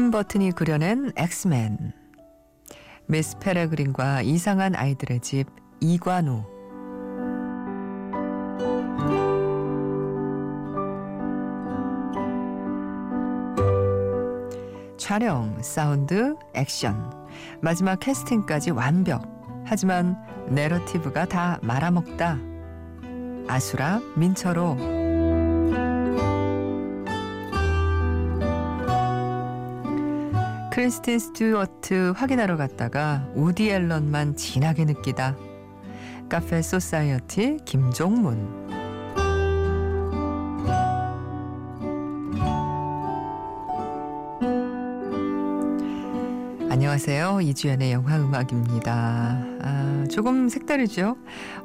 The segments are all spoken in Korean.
팀 버튼이 그려낸 엑스맨. 미스 페레그린과 이상한 아이들의 집 이관우. 촬영, 사운드, 액션. 마지막 캐스팅까지 완벽. 하지만 내러티브가 다 말아먹다. 아수라 민철호 크리스틴 스튜어트 확인하러 갔다가 우디 앨런만 진하게 느끼다. 카페 소사이어티 김종문. 안녕하세요. 이주연의 영화 음악입니다. 아, 조금 색다르죠?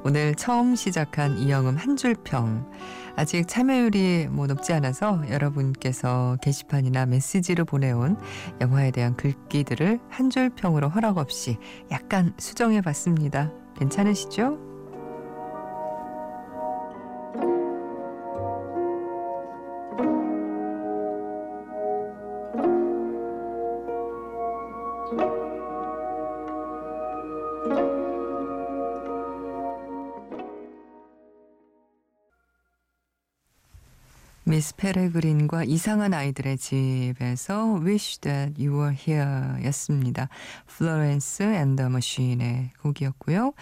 오늘 처음 시작한 이영음 한 줄평. 아직 참여율이 뭐 높지 않아서 여러분께서 게시판이나 메시지로 보내온 영화에 대한 글귀들을 한 줄 평으로 허락 없이 약간 수정해 봤습니다. 괜찮으시죠? 미스 페레그린과 이상한 아이들의 집에서 Wish That You Were Here 였습니다. Florence and the Machine의 곡이었고요.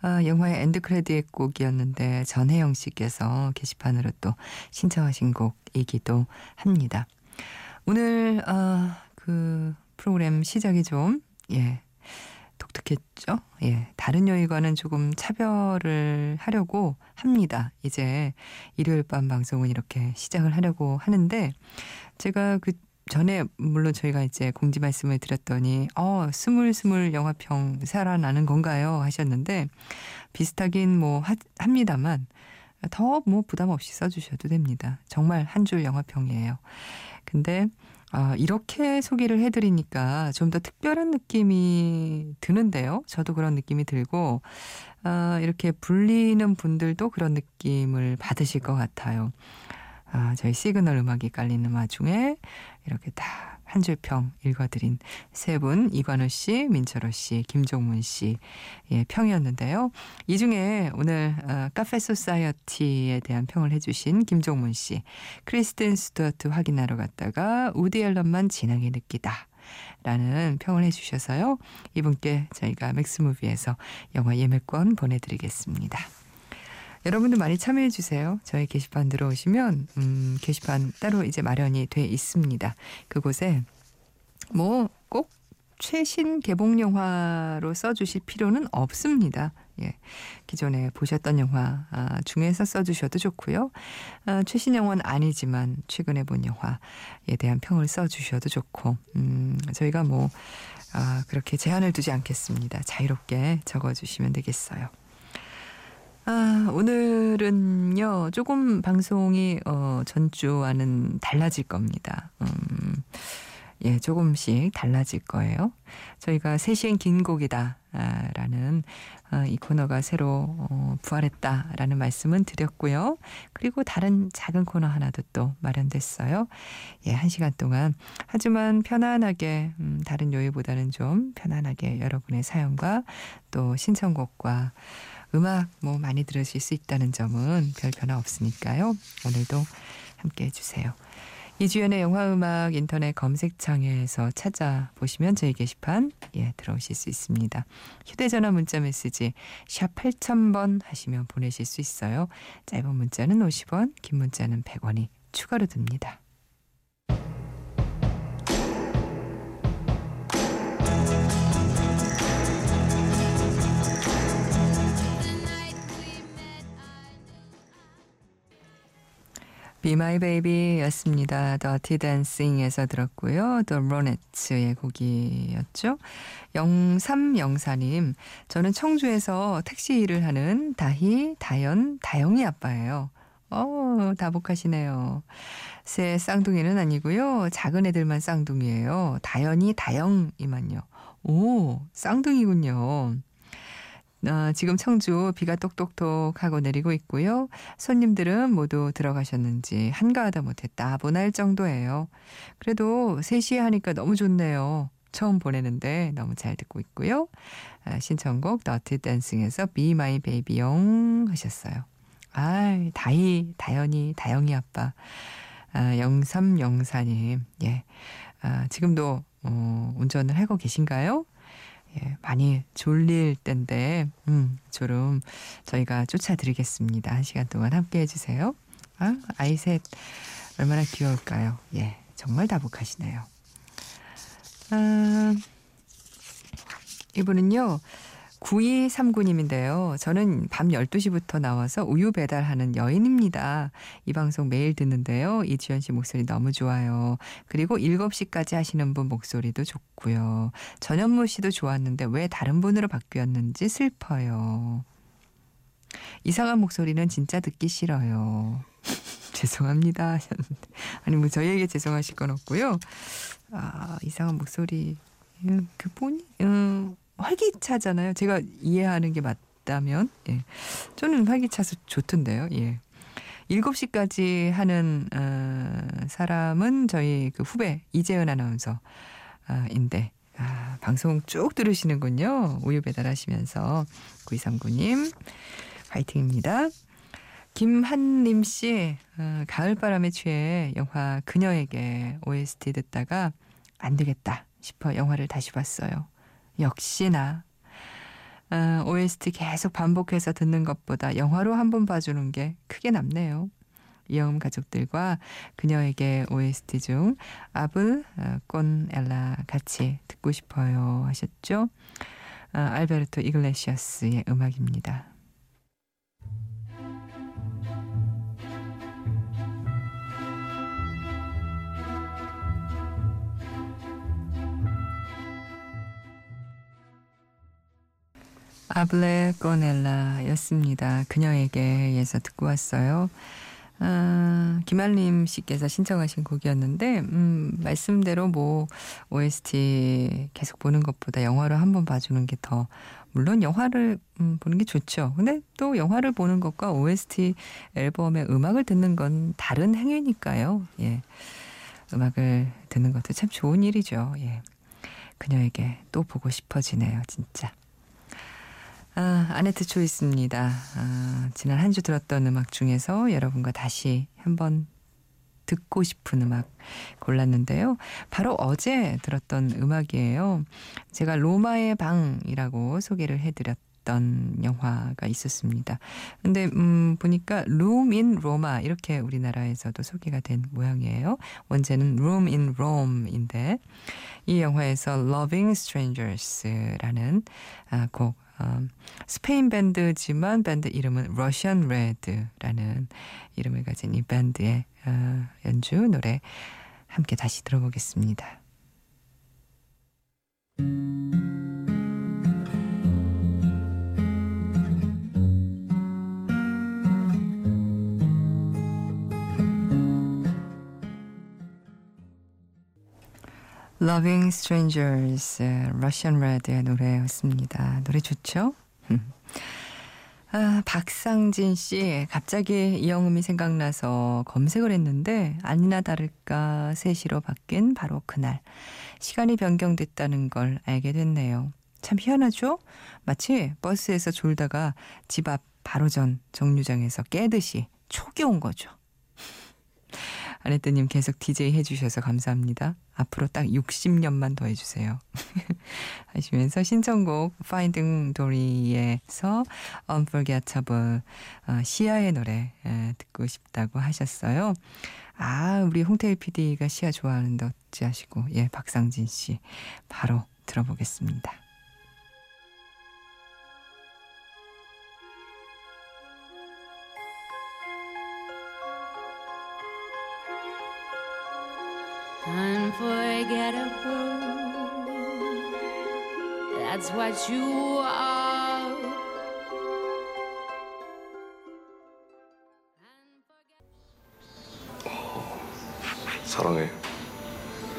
아, 영화의 엔드 크레딧 곡이었는데 전혜영 씨께서 게시판으로 또 신청하신 곡이기도 합니다. 오늘 아, 그 프로그램 시작이 좀 예, 독특했죠. 예, 다른 요일과는 조금 차별을 하려고 합니다. 이제 일요일 밤 방송은 이렇게 시작을 하려고 하는데 제가 그 전에 물론 저희가 이제 공지 말씀을 드렸더니 어 스물스물 영화평 살아나는 건가요 하셨는데 비슷하긴 뭐 하, 합니다만 더 뭐 부담 없이 써주셔도 됩니다. 정말 한 줄 영화평이에요. 근데 아, 이렇게 소개를 해드리니까 좀 더 특별한 느낌이 드는데요. 저도 그런 느낌이 들고, 아, 이렇게 불리는 분들도 그런 느낌을 받으실 것 같아요. 아, 저희 시그널 음악이 깔리는 와중에 이렇게 다 한 줄 평 읽어드린 세 분, 이관우 씨, 민철호 씨, 김종문 씨, 예, 평이었는데요. 이 중에 오늘 어, 카페 소사이어티에 대한 평을 해주신 김종문 씨, 크리스틴 스튜어트 확인하러 갔다가 우디 앨런만 진하게 느끼다. 라는 평을 해주셔서요. 이분께 저희가 맥스무비에서 영화 예매권 보내드리겠습니다. 여러분들 많이 참여해 주세요. 저희 게시판 들어오시면 음, 게시판 따로 이제 마련이 돼 있습니다. 그곳에 뭐 꼭 최신 개봉 영화로 써주실 필요는 없습니다. 예, 기존에 보셨던 영화 아, 중에서 써주셔도 좋고요. 아, 최신 영화는 아니지만 최근에 본 영화에 대한 평을 써주셔도 좋고, 음, 저희가 뭐 아, 그렇게 제한을 두지 않겠습니다. 자유롭게 적어주시면 되겠어요. 아, 오늘은요, 조금 방송이, 어, 전주와는 달라질 겁니다. 음, 예, 조금씩 달라질 거예요. 저희가 세시엔 긴 곡이다. 아, 라는 어, 이 코너가 새로 어, 부활했다 라는 말씀은 드렸고요. 그리고 다른 작은 코너 하나도 또 마련됐어요. 예, 한 시간 동안 하지만 편안하게 음, 다른 요일보다는 좀 편안하게 여러분의 사연과 또 신청곡과 음악 뭐 많이 들으실 수 있다는 점은 별 변화 없으니까요. 오늘도 함께 해주세요. 이주연의 영화음악 인터넷 검색창에서 찾아보시면 저희 게시판 예 들어오실 수 있습니다. 휴대전화 문자 메시지 샵 8000번 하시면 보내실 수 있어요. 짧은 문자는 50원, 긴 문자는 100원이 추가로 듭니다. Be My Baby 였습니다. 더티 댄싱에서 들었고요. 더 로네츠의 곡이었죠. 0304님, 저는 청주에서 택시 일을 하는 다희, 다연, 다영이 아빠예요. 어, 다복하시네요. 새 쌍둥이는 아니고요. 작은 애들만 쌍둥이에요. 다연이, 다영이만요. 오, 쌍둥이군요. 어, 지금 청주 비가 똑똑똑 하고 내리고 있고요. 손님들은 모두 들어가셨는지 한가하다 못해 따분할 정도예요. 그래도 3시에 하니까 너무 좋네요. 처음 보내는데 너무 잘 듣고 있고요. 아, 신청곡 더티 댄싱에서 Be My Baby 용 하셨어요. 아, 다희, 다현이, 다영이 아빠. 아, 0304님. 예. 아, 지금도 어, 운전을 하고 계신가요? 예, 많이 졸릴 때인데, 음, 졸음 저희가 쫓아드리겠습니다. 한 시간 동안 함께 해주세요. 아, 아이 셋 얼마나 귀여울까요? 예, 정말 다복하시네요. 아, 이분은요, 9239님인데요. 저는 밤 12시부터 나와서 우유 배달하는 여인입니다. 이 방송 매일 듣는데요. 이주연 씨 목소리 너무 좋아요. 그리고 7시까지 하시는 분 목소리도 좋고요. 전현무 씨도 좋았는데 왜 다른 분으로 바뀌었는지 슬퍼요. 이상한 목소리는 진짜 듣기 싫어요. 죄송합니다. 아니 뭐 저희에게 죄송하실 건 없고요. 아 이상한 목소리 음, 그 본인 음, 활기차잖아요. 제가 이해하는 게 맞다면 예. 저는 활기차서 좋던데요. 예. 7시까지 하는 어, 사람은 저희 그 후배 이재은 아나운서인데 아, 방송 쭉 들으시는군요. 우유 배달하시면서 9239님 화이팅입니다. 김한림 씨, 어, 가을바람에 취해 영화 그녀에게 OST 듣다가 안 되겠다 싶어 영화를 다시 봤어요. 역시나 어, OST 계속 반복해서 듣는 것보다 영화로 한 번 봐주는 게 크게 남네요. 이영음 가족들과 그녀에게 OST 중 어, 꼰 엘라 같이 듣고 싶어요 하셨죠? 어, 알베르토 이글레시아스의 음악입니다. 아블레 꼬넬라였습니다. 그녀에게에서 듣고 왔어요. 아, 김한림 씨께서 신청하신 곡이었는데, 음, 말씀대로 뭐, OST 계속 보는 것보다 영화로 한번 봐주는 게 더, 물론 영화를 음, 보는 게 좋죠. 근데 또 영화를 보는 것과 OST 앨범의 음악을 듣는 건 다른 행위니까요. 예. 음악을 듣는 것도 참 좋은 일이죠. 예. 그녀에게 또 보고 싶어지네요, 진짜. 아, 아네트 초이스입니다. 아, 지난 한 주 들었던 음악 중에서 여러분과 다시 한번 듣고 싶은 음악 골랐는데요. 바로 어제 들었던 음악이에요. 제가 로마의 방이라고 소개를 해드렸던 영화가 있었습니다. 근데, 음, 보니까 Room in 이렇게 우리나라에서도 소개가 된 모양이에요. 원제는 Room in Rome인데, 이 영화에서 Loving Strangers라는 아, 곡, 어, 스페인 밴드지만 밴드 이름은 Russian Red라는 이름을 가진 이 밴드의 어, 연주 노래 함께 다시 들어보겠습니다. Loving Strangers, Russian Red의 노래였습니다. 노래 좋죠? 아, 박상진 씨, 갑자기 이영음이 생각나서 검색을 했는데, 아니나 다를까 3시로 바뀐 바로 그날. 시간이 변경됐다는 걸 알게 됐네요. 참 희한하죠? 마치 버스에서 졸다가 집 앞 바로 전 정류장에서 깨듯이 촉이 온 거죠. 아내뜨님 계속 DJ 해주셔서 감사합니다. 앞으로 딱 60년만 더 해주세요. 하시면서 신청곡 Finding Dory에서 Unforgettable 어, 시아의 노래 에, 듣고 싶다고 하셨어요. 아 우리 홍태일 PD가 시아 좋아하는데 어찌 하시고 예 박상진 씨 바로 들어보겠습니다. Unforgettable. That's what you are. 사랑해.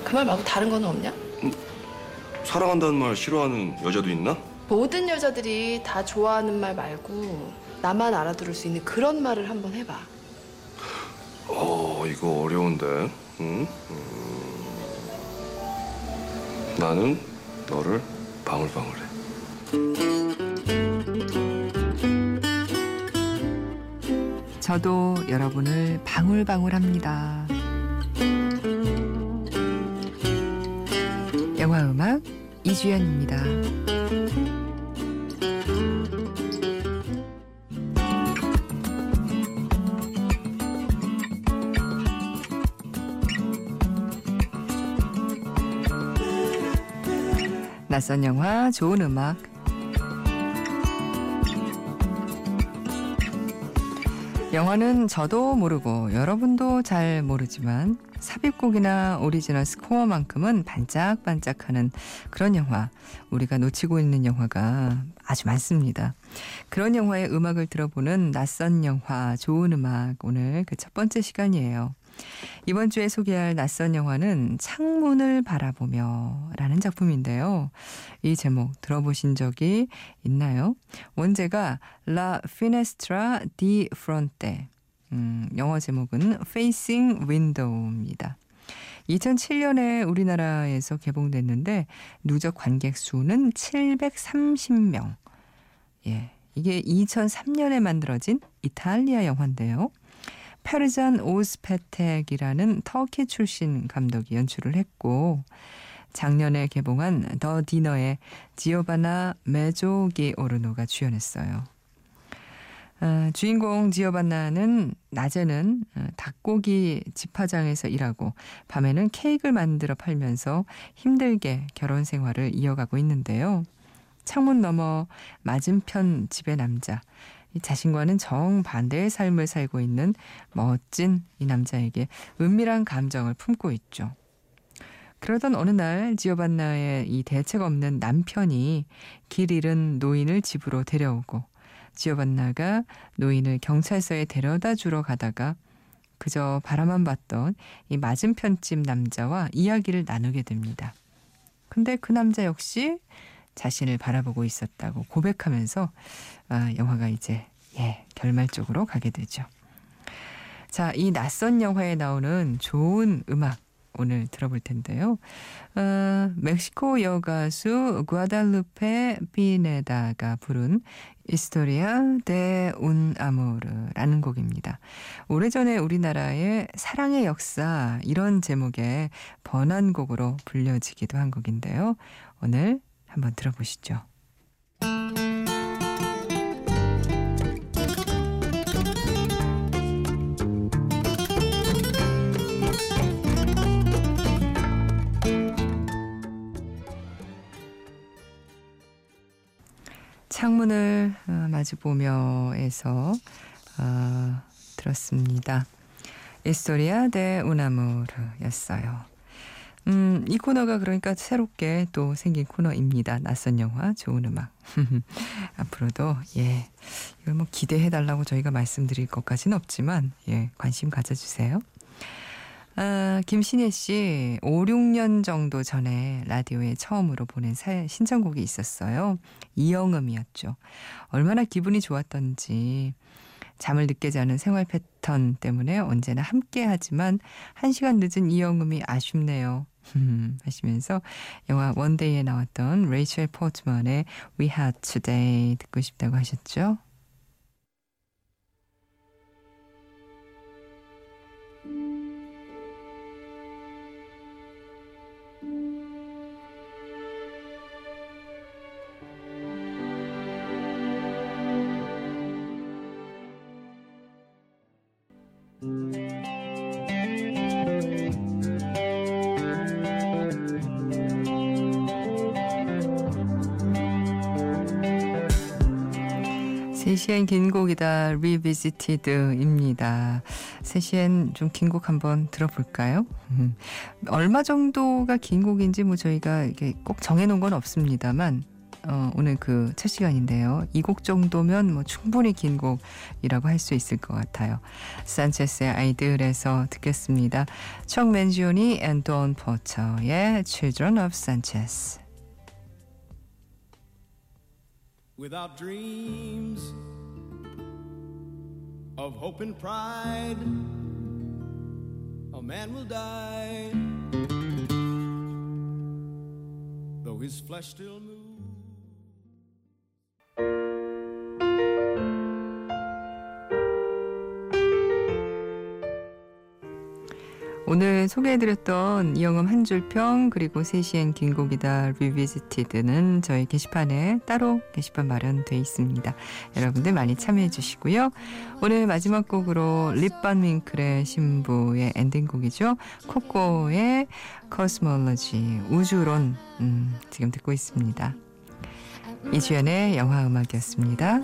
그 말 말고 다른 건 없냐? 사랑한다는 말 싫어하는 여자도 있나? 모든 여자들이 다 좋아하는 말 말고 나만 알아들을 수 있는 그런 말을 한번 해봐. 어, 이거 어려운데. 응? 음. 나는 너를 방울방울해. 저도 여러분을 방울방울합니다. 영화 음악 이주연입니다. 낯선 영화 좋은 음악 영화는 저도 모르고 여러분도 잘 모르지만 삽입곡이나 오리지널 스코어만큼은 반짝반짝하는 그런 영화 우리가 놓치고 있는 영화가 아주 많습니다. 그런 영화의 음악을 들어보는 낯선 영화 좋은 음악 오늘 그 첫 번째 시간이에요. 이번 주에 소개할 낯선 영화는 창문을 바라보며 라는 작품인데요. 이 제목 들어보신 적이 있나요? 원제가 La Finestra di Fronte. 음, 영어 제목은 Facing Window입니다. 2007년에 우리나라에서 개봉됐는데 누적 관객 수는 730명. 예. 이게 2003년에 만들어진 이탈리아 영화인데요. 페르잔 오스페텍이라는 터키 출신 감독이 연출을 했고 작년에 개봉한 더 디너의 지오바나 메조기 오르노가 주연했어요. 어, 주인공 지오바나는 낮에는 어, 닭고기 집화장에서 일하고 밤에는 케이크를 만들어 팔면서 힘들게 결혼 생활을 이어가고 있는데요. 창문 너머 맞은편 집의 남자 자신과는 정반대의 삶을 살고 있는 멋진 이 남자에게 은밀한 감정을 품고 있죠. 그러던 어느 날 지오반나의 이 대책 없는 남편이 길 잃은 노인을 집으로 데려오고 지오반나가 노인을 경찰서에 데려다 주러 가다가 그저 바라만 봤던 이 맞은편집 남자와 이야기를 나누게 됩니다. 근데 그 남자 역시 자신을 바라보고 있었다고 고백하면서 아, 영화가 이제 예, 결말 쪽으로 가게 되죠. 자, 이 낯선 영화에 나오는 좋은 음악 오늘 들어볼 텐데요. 어, 멕시코 여가수 구아달루페 비네다가 부른 이스토리아 데운 아모르라는 곡입니다. 오래전에 우리나라의 사랑의 역사 이런 제목의 번안곡으로 불려지기도 한 곡인데요. 오늘 한번 들어보시죠. 창문을 어, 마주 보며에서 어, 들었습니다. 에스토리아 데 우나무르였어요. 음, 이 코너가 그러니까 새롭게 또 생긴 코너입니다. 낯선 영화, 좋은 음악. 앞으로도, 예, 이걸 뭐 기대해달라고 저희가 말씀드릴 것까지는 없지만, 예, 관심 가져주세요. 아, 김신혜 씨, 5, 6년 정도 전에 라디오에 처음으로 보낸 사, 신청곡이 있었어요. 이영음이었죠. 얼마나 기분이 좋았던지. 잠을 늦게 자는 생활 패턴 때문에 언제나 함께 하지만 한 시간 늦은 이영음이 아쉽네요. 하시면서 영화 원데이에 나왔던 레이첼 포트먼의 We Had Today 듣고 싶다고 하셨죠? 세시엔 긴 곡이다 Revisited입니다. 세시엔 좀 긴 곡 한번 들어볼까요? 음. 얼마 정도가 긴 곡인지 뭐 저희가 이게 꼭 정해놓은 건 없습니다만 어, 오늘 그 첫 시간인데요. 이 곡 정도면 뭐 충분히 긴 곡이라고 할 수 있을 것 같아요. 산체스의 아이들에서 듣겠습니다. 척 맨지오니 and 돈 포터의 Children of Sanchez. Without dreams of hope and pride, a man will die, though his flesh still moves. 오늘 소개해드렸던 이영음 한 줄평 그리고 3시엔 긴 곡이다 리비지티드는 저희 게시판에 따로 게시판 마련돼 있습니다. 여러분들 많이 참여해 주시고요. 오늘 마지막 곡으로 립반 윙클의 신부의 엔딩곡이죠. 코코의 코스몰러지 우주론 음, 지금 듣고 있습니다. 이주연의 영화음악이었습니다.